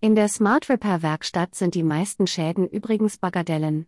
In der Smart Repair Werkstatt sind die meisten Schäden übrigens Bagatellen.